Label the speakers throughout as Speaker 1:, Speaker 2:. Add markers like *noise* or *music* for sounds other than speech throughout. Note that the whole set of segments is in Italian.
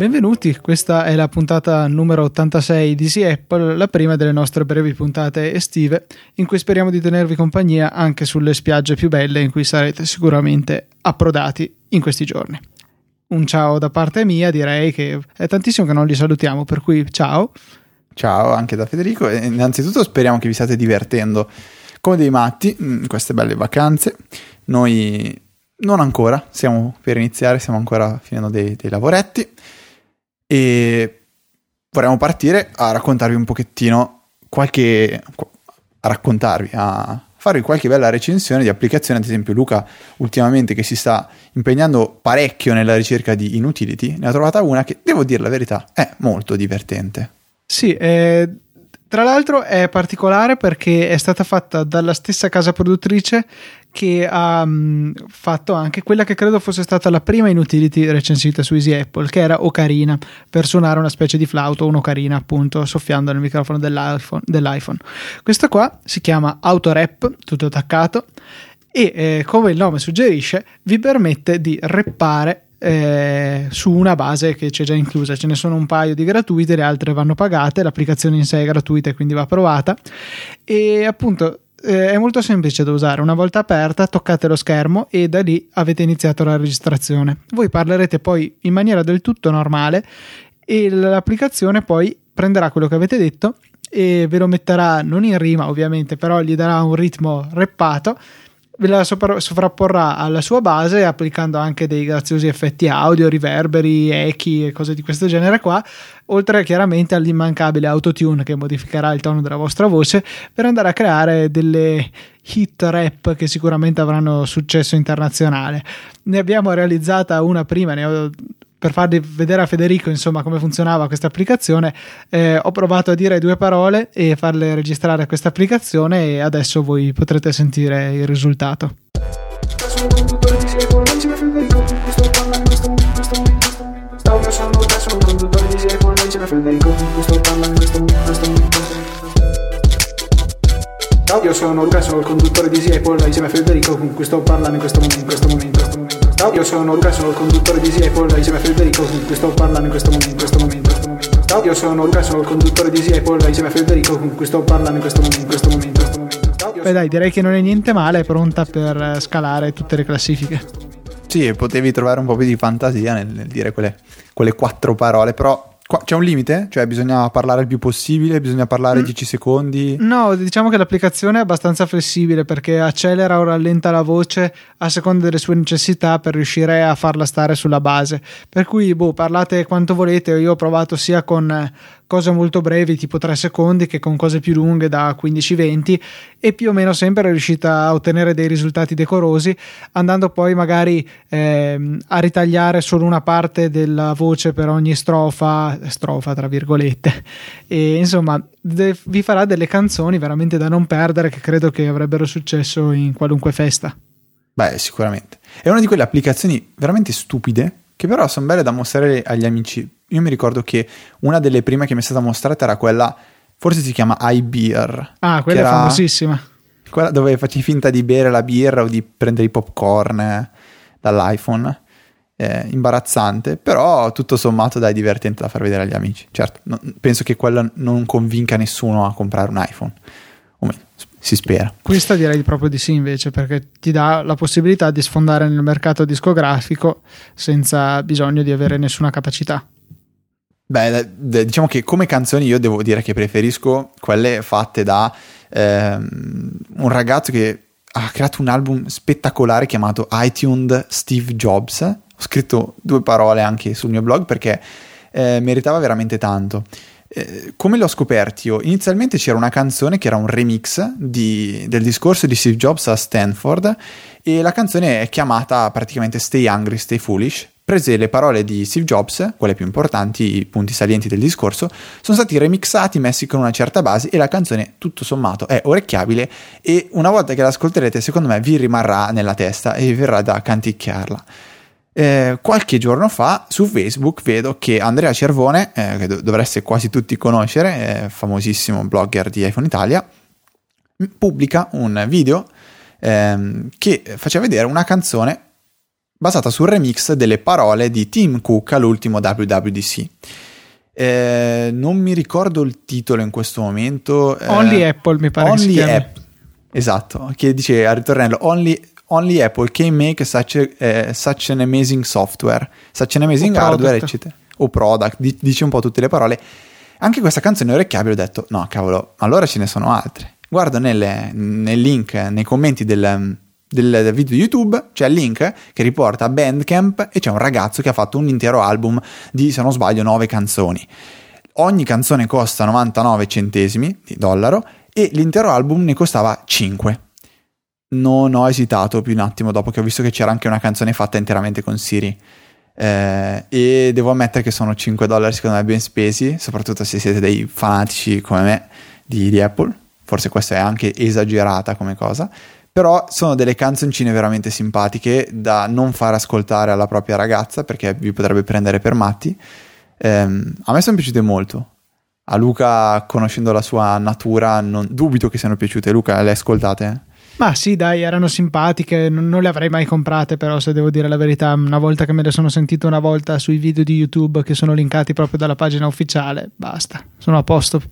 Speaker 1: Benvenuti, questa è la puntata numero 86 di Easy Apple, la prima delle nostre brevi puntate estive, in cui speriamo di tenervi compagnia anche sulle spiagge più belle in cui sarete sicuramente approdati in questi giorni. Un ciao da parte mia, direi che è tantissimo che non li salutiamo, per cui ciao.
Speaker 2: Ciao anche da Federico e innanzitutto speriamo che vi state divertendo come dei matti in queste belle vacanze. Noi non ancora, siamo per iniziare, stiamo ancora finendo dei, dei lavoretti e vorremmo partire a raccontarvi un pochettino qualche a raccontarvi a farvi qualche bella recensione di applicazioni ad esempio Luca ultimamente che si sta impegnando parecchio nella ricerca di inutility ne ha trovata una che devo dire la verità è molto divertente.
Speaker 1: Sì eh, tra l'altro è particolare perché è stata fatta dalla stessa casa produttrice che ha um, fatto anche quella che credo fosse stata la prima inutility recensita su Easy Apple, che era Ocarina, per suonare una specie di flauto, un'ocarina appunto, soffiando nel microfono dell'iPhone. dell'iPhone. Questa qua si chiama Autorap, tutto attaccato, e eh, come il nome suggerisce vi permette di reppare eh, su una base che c'è già inclusa. Ce ne sono un paio di gratuite, le altre vanno pagate. L'applicazione in sé è gratuita e quindi va provata. E appunto eh, è molto semplice da usare. Una volta aperta, toccate lo schermo e da lì avete iniziato la registrazione. Voi parlerete poi in maniera del tutto normale e l'applicazione poi prenderà quello che avete detto e ve lo metterà non in rima ovviamente, però gli darà un ritmo reppato ve la sovrapporrà alla sua base applicando anche dei graziosi effetti audio, riverberi, echi e cose di questo genere qua, oltre chiaramente all'immancabile autotune che modificherà il tono della vostra voce per andare a creare delle hit rap che sicuramente avranno successo internazionale. Ne abbiamo realizzata una prima, ne ho per farvi vedere a Federico insomma come funzionava questa applicazione eh, ho provato a dire due parole e farle registrare questa applicazione e adesso voi potrete sentire il risultato Ciao, io sono Luca, sono il conduttore di Apple insieme a Federico con cui sto parlando. In questo momento, in questo momento. Ciao, io sono Luca, sono il conduttore di Easy Apple insieme a Federico con cui sto parlando in questo momento. In questo momento, in questo momento. Ciao, io sono Luca, sono il conduttore di Easy Apple insieme a Federico con cui sto parlando in questo momento. In questo momento, in questo momento. Ciao, Beh dai, direi che non è niente male, è pronta per scalare tutte le classifiche.
Speaker 2: Sì, potevi trovare un po' più di fantasia nel, nel dire quelle, quelle quattro parole, però Qua c'è un limite? Cioè bisogna parlare il più possibile, bisogna parlare mm. 10 secondi?
Speaker 1: No, diciamo che l'applicazione è abbastanza flessibile perché accelera o rallenta la voce a seconda delle sue necessità per riuscire a farla stare sulla base. Per cui, boh, parlate quanto volete. Io ho provato sia con cose molto brevi, tipo 3 secondi, che con cose più lunghe da 15-20 e più o meno sempre è riuscita a ottenere dei risultati decorosi, andando poi magari eh, a ritagliare solo una parte della voce per ogni strofa, strofa tra virgolette, e insomma de- vi farà delle canzoni veramente da non perdere che credo che avrebbero successo in qualunque festa.
Speaker 2: Beh, sicuramente. È una di quelle applicazioni veramente stupide che però sono belle da mostrare agli amici io mi ricordo che una delle prime che mi è stata mostrata era quella, forse si chiama iBeer.
Speaker 1: Ah, quella è famosissima.
Speaker 2: Quella dove facevi finta di bere la birra o di prendere i popcorn eh, dall'iPhone. Eh, imbarazzante, però tutto sommato dai divertente da far vedere agli amici. Certo, no, penso che quella non convinca nessuno a comprare un iPhone. O meglio, si spera.
Speaker 1: Questa direi proprio di sì invece, perché ti dà la possibilità di sfondare nel mercato discografico senza bisogno di avere nessuna capacità.
Speaker 2: Beh, diciamo che come canzoni io devo dire che preferisco quelle fatte da ehm, un ragazzo che ha creato un album spettacolare chiamato iTunes Steve Jobs. Ho scritto due parole anche sul mio blog perché eh, meritava veramente tanto. Eh, come l'ho scoperto io? Inizialmente c'era una canzone che era un remix di, del discorso di Steve Jobs a Stanford e la canzone è chiamata praticamente Stay Hungry, Stay Foolish prese le parole di Steve Jobs, quelle più importanti, i punti salienti del discorso, sono stati remixati, messi con una certa base e la canzone tutto sommato è orecchiabile e una volta che l'ascolterete secondo me vi rimarrà nella testa e vi verrà da canticchiarla. Eh, qualche giorno fa su Facebook vedo che Andrea Cervone, eh, che dovreste quasi tutti conoscere, famosissimo blogger di iPhone Italia, pubblica un video ehm, che faceva vedere una canzone basata sul remix delle parole di Tim Cook all'ultimo WWDC. Eh, non mi ricordo il titolo in questo momento.
Speaker 1: Eh, Only Apple mi pare
Speaker 2: Only
Speaker 1: che
Speaker 2: App. Esatto, che dice al ritornello Only, only Apple can make such, a, eh, such, an amazing software, such an amazing o hardware, product. eccetera. O product, dice un po' tutte le parole. Anche questa canzone orecchiabile ho detto, no cavolo, allora ce ne sono altre. Guardo nelle, nel link, nei commenti del, del, video YouTube c'è il link che riporta Bandcamp e c'è un ragazzo che ha fatto un intero album di, se non sbaglio, 9 canzoni. Ogni canzone costa 99 centesimi di dollaro e l'intero album ne costava 5. Non ho esitato più un attimo dopo che ho visto che c'era anche una canzone fatta interamente con Siri. Eh, e devo ammettere che sono 5 dollari secondo me ben spesi, soprattutto se siete dei fanatici come me di, di Apple. Forse questa è anche esagerata come cosa però sono delle canzoncine veramente simpatiche da non far ascoltare alla propria ragazza perché vi potrebbe prendere per matti. Ehm, a me sono piaciute molto. A Luca, conoscendo la sua natura, non dubito che siano piaciute. Luca, le ascoltate?
Speaker 1: Ma sì, dai, erano simpatiche, non, le avrei mai comprate, però se devo dire la verità, una volta che me le sono sentite una volta sui video di YouTube che sono linkati proprio dalla pagina ufficiale, basta, sono a posto.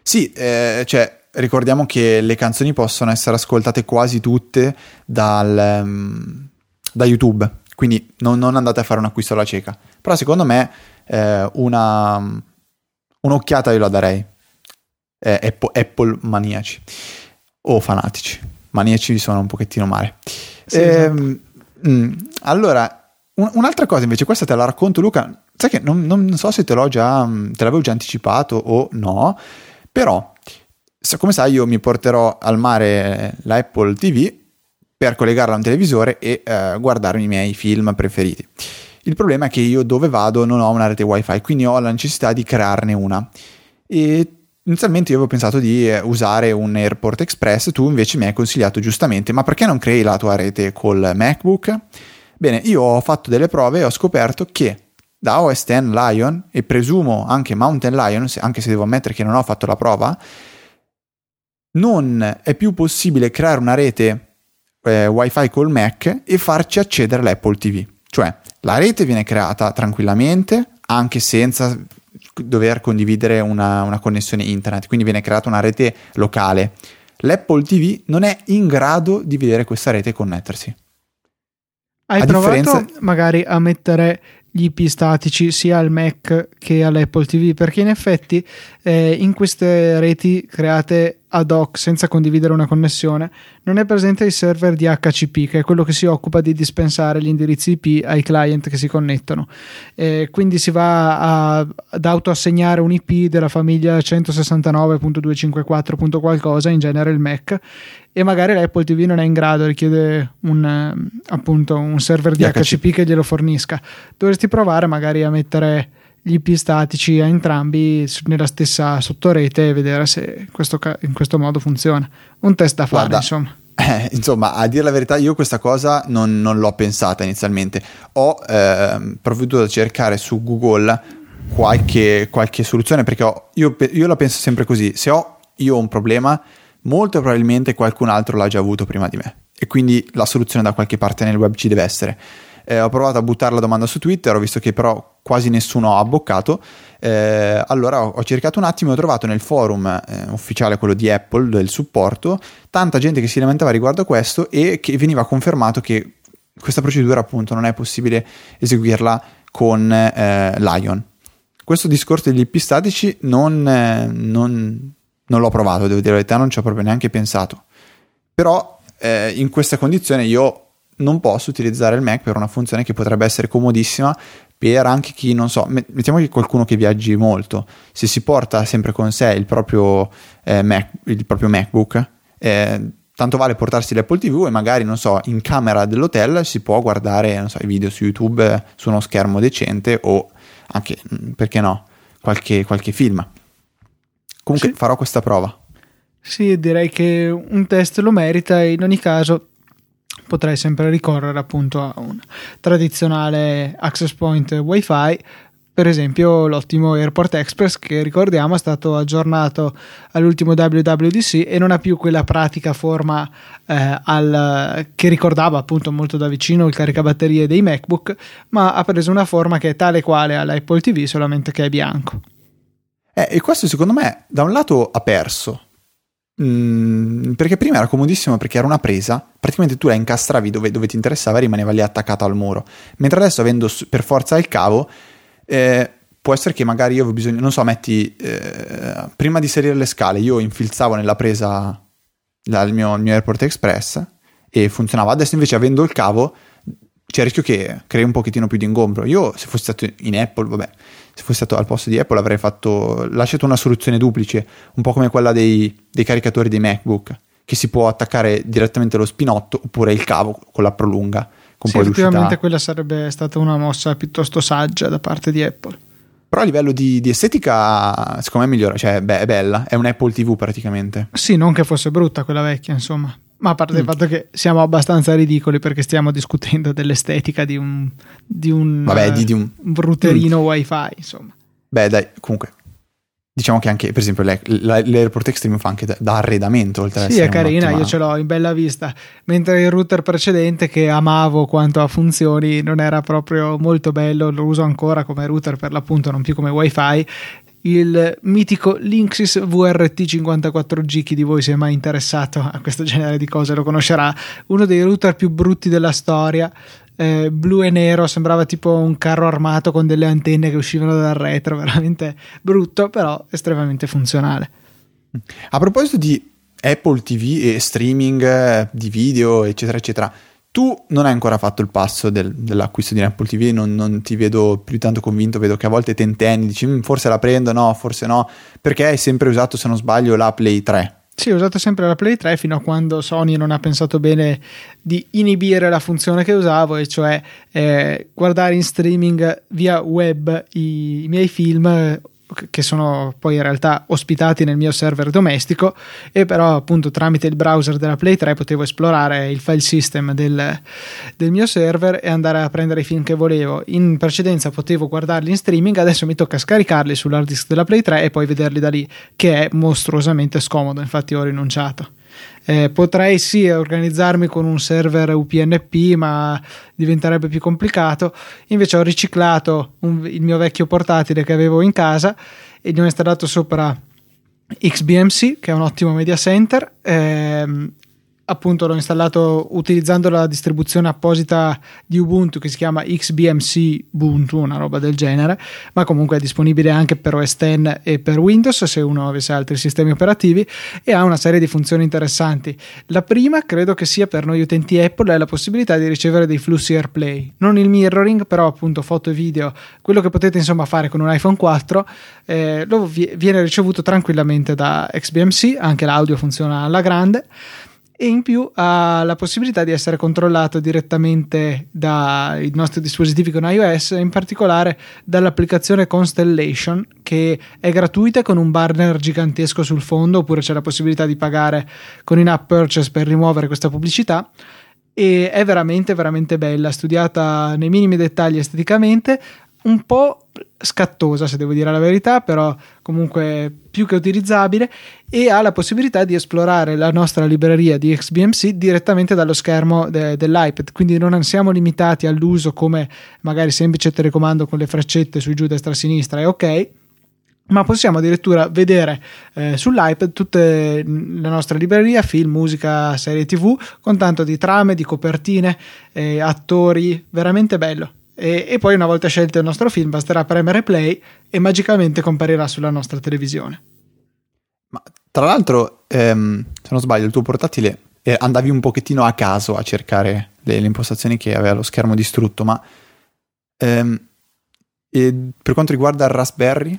Speaker 2: Sì, eh, cioè ricordiamo che le canzoni possono essere ascoltate quasi tutte dal, um, da YouTube, quindi non, non, andate a fare un acquisto alla cieca. Però secondo me eh, una, un'occhiata io la darei. Eh, Apple, Apple, maniaci o fanatici. Maniaci sono un pochettino male. Sì, ehm, esatto. mh, allora, un, un'altra cosa invece, questa te la racconto Luca, sai che non, non so se te l'ho già, te l'avevo già anticipato o no, però come sai io mi porterò al mare la Apple TV per collegarla a un televisore e eh, guardarmi i miei film preferiti. Il problema è che io dove vado non ho una rete wifi, quindi ho la necessità di crearne una. E inizialmente io avevo pensato di eh, usare un Airport Express, tu invece mi hai consigliato giustamente, ma perché non crei la tua rete col MacBook? Bene, io ho fatto delle prove e ho scoperto che da OS X Lion e presumo anche Mountain Lion, anche se devo ammettere che non ho fatto la prova, non è più possibile creare una rete eh, wifi col Mac e farci accedere all'Apple TV. Cioè, la rete viene creata tranquillamente, anche senza dover condividere una, una connessione internet, quindi viene creata una rete locale. L'Apple TV non è in grado di vedere questa rete e connettersi.
Speaker 1: Hai a provato differenza... magari a mettere gli IP statici sia al Mac che all'Apple TV perché in effetti eh, in queste reti create ad hoc senza condividere una connessione non è presente il server di HCP che è quello che si occupa di dispensare gli indirizzi IP ai client che si connettono eh, quindi si va a, ad autoassegnare un IP della famiglia 169.254. qualcosa in genere il Mac e magari l'Apple TV non è in grado richiede un, appunto un server di HCP. HCP che glielo fornisca dovresti provare magari a mettere gli IP statici a entrambi nella stessa sottorete e vedere se questo, in questo modo funziona. Un test da fare, Guarda, insomma.
Speaker 2: Eh, *laughs* insomma, a dire la verità, io questa cosa non, non l'ho pensata inizialmente. Ho eh, provveduto a cercare su Google qualche, qualche soluzione perché ho, io, io la penso sempre così: se ho io un problema, molto probabilmente qualcun altro l'ha già avuto prima di me. E quindi la soluzione da qualche parte nel web ci deve essere. Eh, ho provato a buttare la domanda su Twitter, ho visto che però quasi nessuno ha abboccato. Eh, allora ho, cercato un attimo e ho trovato nel forum eh, ufficiale, quello di Apple, del supporto, tanta gente che si lamentava riguardo questo e che veniva confermato che questa procedura appunto non è possibile eseguirla con eh, Lion. Questo discorso degli IP statici non, eh, non, non l'ho provato, devo dire la verità, non ci ho proprio neanche pensato. Però eh, in questa condizione io non posso utilizzare il Mac per una funzione che potrebbe essere comodissima per anche chi non so, mettiamo che qualcuno che viaggi molto, se si porta sempre con sé il proprio, eh, Mac, il proprio MacBook, eh, tanto vale portarsi l'Apple TV e magari, non so, in camera dell'hotel si può guardare, so, i video su YouTube su uno schermo decente o anche, mm, perché no, qualche, qualche film. Comunque sì. farò questa prova.
Speaker 1: Sì, direi che un test lo merita e in ogni caso potrei sempre ricorrere appunto a un tradizionale access point wifi per esempio l'ottimo Airport Express che ricordiamo è stato aggiornato all'ultimo WWDC e non ha più quella pratica forma eh, al, che ricordava appunto molto da vicino il caricabatterie dei MacBook ma ha preso una forma che è tale quale all'Apple TV solamente che è bianco
Speaker 2: eh, e questo secondo me da un lato ha perso. Mm, perché prima era comodissimo perché era una presa. Praticamente tu la incastravi dove, dove ti interessava e rimaneva lì attaccato al muro. Mentre adesso avendo per forza il cavo eh, può essere che magari io avevo bisogno, non so, metti, eh, prima di salire le scale io infilzavo nella presa la, il, mio, mio Airport Express e funzionava, adesso invece avendo il cavo c'è il rischio che crei un pochettino più di ingombro. Io se fossi stato in Apple, vabbè, se fossi stato al posto di Apple avrei fatto, lasciato una soluzione duplice, un po' come quella dei, dei caricatori dei MacBook, che si può attaccare direttamente lo spinotto oppure il cavo con la prolunga con
Speaker 1: sì, effettivamente quella sarebbe stata una mossa piuttosto saggia da parte di Apple.
Speaker 2: Però a livello di, di estetica, secondo me migliora, cioè beh, è bella, è un Apple TV praticamente.
Speaker 1: Sì, non che fosse brutta quella vecchia, insomma. Ma a parte mm. il fatto che siamo abbastanza ridicoli perché stiamo discutendo dell'estetica di un, di un,
Speaker 2: Vabbè, di, di un...
Speaker 1: un routerino mm. wifi, insomma.
Speaker 2: Beh, dai, comunque, Diciamo che anche, per esempio, l'AirPort Extreme fa anche da, da arredamento. Oltre
Speaker 1: sì, è carina, io ce l'ho in bella vista. Mentre il router precedente, che amavo quanto a funzioni, non era proprio molto bello, lo uso ancora come router per l'appunto, non più come wifi. Il mitico Linksys VRT 54G, chi di voi si è mai interessato a questo genere di cose lo conoscerà, uno dei router più brutti della storia eh, blu e nero, sembrava tipo un carro armato con delle antenne che uscivano dal retro, *laughs* veramente brutto, però estremamente funzionale.
Speaker 2: A proposito di Apple TV e streaming eh, di video, eccetera, eccetera, tu non hai ancora fatto il passo del, dell'acquisto di un Apple TV, non, non, ti vedo più tanto convinto, vedo che a volte tentenni, dici mm, forse la prendo, no, forse no, perché hai sempre usato, se non sbaglio, la Play 3.
Speaker 1: Sì, ho usato sempre la Play 3 fino a quando Sony non ha pensato bene di inibire la funzione che usavo, e cioè eh, guardare in streaming via web i, i miei film che sono poi in realtà ospitati nel mio server domestico e però appunto tramite il browser della Play 3 potevo esplorare il file system del, del, mio server e andare a prendere i film che volevo. In precedenza potevo guardarli in streaming adesso mi tocca scaricarli sull'hard disk della Play 3 e poi vederli da lì che è mostruosamente scomodo infatti ho rinunciato eh, potrei sì organizzarmi con un server UPnP, ma diventerebbe più complicato. Invece ho riciclato un, il mio vecchio portatile che avevo in casa e gli ho installato sopra XBMC, che è un ottimo media center. Ehm, appunto l'ho installato utilizzando la distribuzione apposita di Ubuntu che si chiama XBMC Ubuntu, una roba del genere, ma comunque è disponibile anche per OS X e per Windows se uno avesse altri sistemi operativi e ha una serie di funzioni interessanti. La prima credo che sia per noi utenti Apple è la possibilità di ricevere dei flussi AirPlay, non il mirroring, però appunto foto e video, quello che potete insomma fare con un iPhone 4 eh, viene ricevuto tranquillamente da XBMC, anche l'audio funziona alla grande e in più ha la possibilità di essere controllato direttamente dai nostri dispositivi con iOS, in particolare dall'applicazione Constellation che è gratuita con un banner gigantesco sul fondo oppure c'è la possibilità di pagare con in-app purchase per rimuovere questa pubblicità. E è veramente veramente bella, studiata nei minimi dettagli esteticamente, un po' scattosa se devo dire la verità, però comunque più che utilizzabile e ha la possibilità di esplorare la nostra libreria di XBMC direttamente dallo schermo de- dell'iPad, quindi non siamo limitati all'uso come magari semplice telecomando con le freccette su giù destra sinistra e ok, ma possiamo addirittura vedere eh, sull'iPad tutta la nostra libreria, film, musica, serie tv, con tanto di trame, di copertine, eh, attori, veramente bello. E, e, poi una volta scelto il nostro film basterà premere play e magicamente comparirà sulla nostra televisione.
Speaker 2: Ma tra l'altro, ehm, se non sbaglio, il tuo portatile eh, andavi un pochettino a caso a cercare le, le impostazioni che aveva lo schermo distrutto, ma ehm, per quanto riguarda il Raspberry?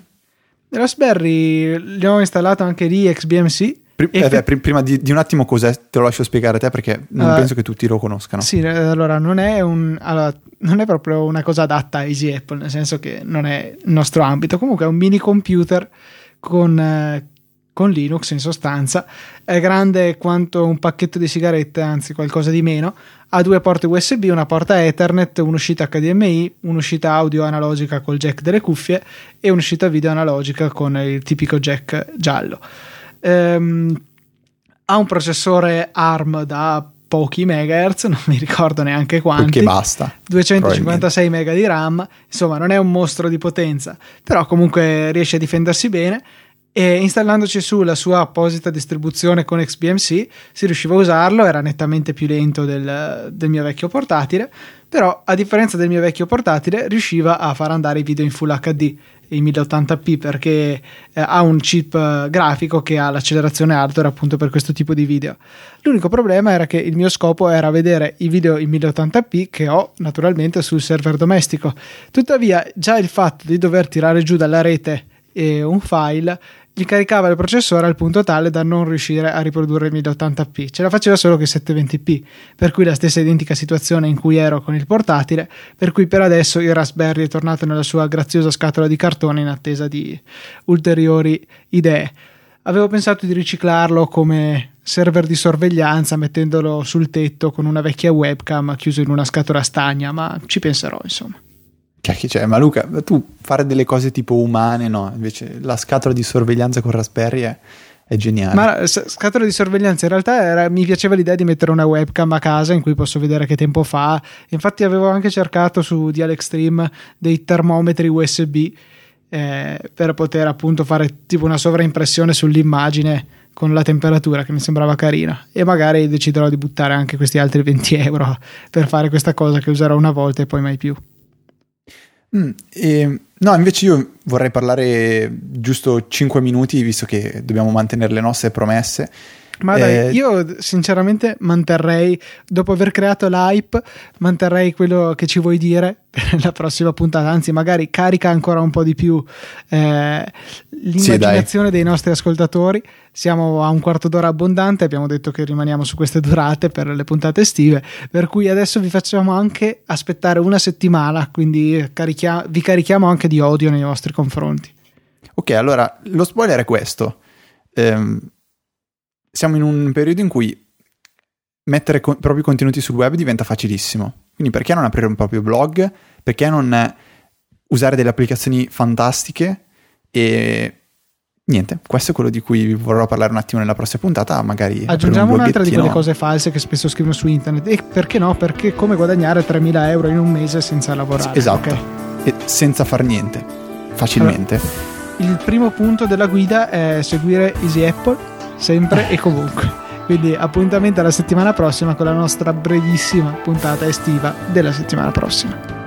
Speaker 1: Il Raspberry l'abbiamo installato anche lì XBMC
Speaker 2: Eh prima di, di, un attimo cos'è, te lo lascio spiegare a te perché non uh, penso che tutti lo conoscano.
Speaker 1: Sì, eh, allora non è, un, allora non è proprio una cosa adatta a Easy Apple, nel senso che non è il nostro ambito. Comunque è un mini computer con, con Linux in sostanza, è grande quanto un pacchetto di sigarette, anzi qualcosa di meno, ha due porte USB, una porta Ethernet, un'uscita HDMI, un'uscita audio analogica col jack delle cuffie e un'uscita video analogica con il tipico jack giallo. Ehm, ha un processore ARM da pochi megahertz, *laughs* non mi ricordo neanche quanti.
Speaker 2: Basta.
Speaker 1: 256 mega di RAM, insomma non è un mostro di potenza, però comunque riesce a difendersi bene e installandoci sulla sua apposita distribuzione con XBMC si riusciva a usarlo, era nettamente più lento del, del, mio vecchio portatile, però a differenza del mio vecchio portatile riusciva a far andare i video in Full HD in 1080p perché eh, ha un chip eh, grafico che ha l'accelerazione hardware appunto per questo tipo di video. L'unico problema era che il mio scopo era vedere i video in 1080p che ho naturalmente sul server domestico. Tuttavia già il fatto di dover tirare giù dalla rete eh, un file gli caricava il processore al punto tale da non riuscire a riprodurre il 1080p. Ce la faceva solo che 720p, per cui la stessa identica situazione in cui ero con il portatile, per cui per adesso il Raspberry è tornato nella sua graziosa scatola di cartone in attesa di ulteriori idee. Avevo pensato di riciclarlo come server di sorveglianza mettendolo sul tetto con una vecchia webcam chiuso in una scatola stagna, ma ci penserò insomma.
Speaker 2: Cioè, ma Luca, tu fare delle cose tipo umane, no? Invece la scatola di sorveglianza con Raspberry è, è geniale.
Speaker 1: Ma la scatola di sorveglianza in realtà era, mi piaceva l'idea di mettere una webcam a casa in cui posso vedere che tempo fa. Infatti avevo anche cercato su Dial Extreme dei termometri USB eh, per poter appunto fare tipo una sovraimpressione sull'immagine con la temperatura che mi sembrava carina e magari deciderò di buttare anche questi altri 20 euro per fare questa cosa che userò una volta e poi mai più.
Speaker 2: Mm, e, no, invece io vorrei parlare giusto 5 minuti, visto che dobbiamo mantenere le nostre promesse.
Speaker 1: Ma dai, eh, io sinceramente manterrei, dopo aver creato l'hype, manterrei quello che ci vuoi dire per la prossima puntata, anzi magari carica ancora un po' di più eh, l'immaginazione sì, dei nostri ascoltatori. Siamo a un quarto d'ora abbondante, abbiamo detto che rimaniamo su queste durate per le puntate estive, per cui adesso vi facciamo anche aspettare una settimana, quindi carichia- vi carichiamo anche di odio nei vostri confronti.
Speaker 2: Ok, allora lo spoiler è questo. Ehm siamo in un periodo in cui mettere co- propri contenuti sul web diventa facilissimo. Quindi perché non aprire un proprio blog? Perché non usare delle applicazioni fantastiche? E niente, questo è quello di cui vorrò parlare un attimo nella prossima puntata. Magari
Speaker 1: aggiungiamo un un'altra di quelle cose false che spesso scrivono su internet. E perché no? Perché come guadagnare 3.000 euro in un mese senza lavorare?
Speaker 2: Esatto, okay. senza far niente, facilmente.
Speaker 1: Allora, il primo punto della guida è seguire Easy Apple sempre e comunque. Quindi appuntamento alla settimana prossima con la nostra brevissima puntata estiva della settimana prossima.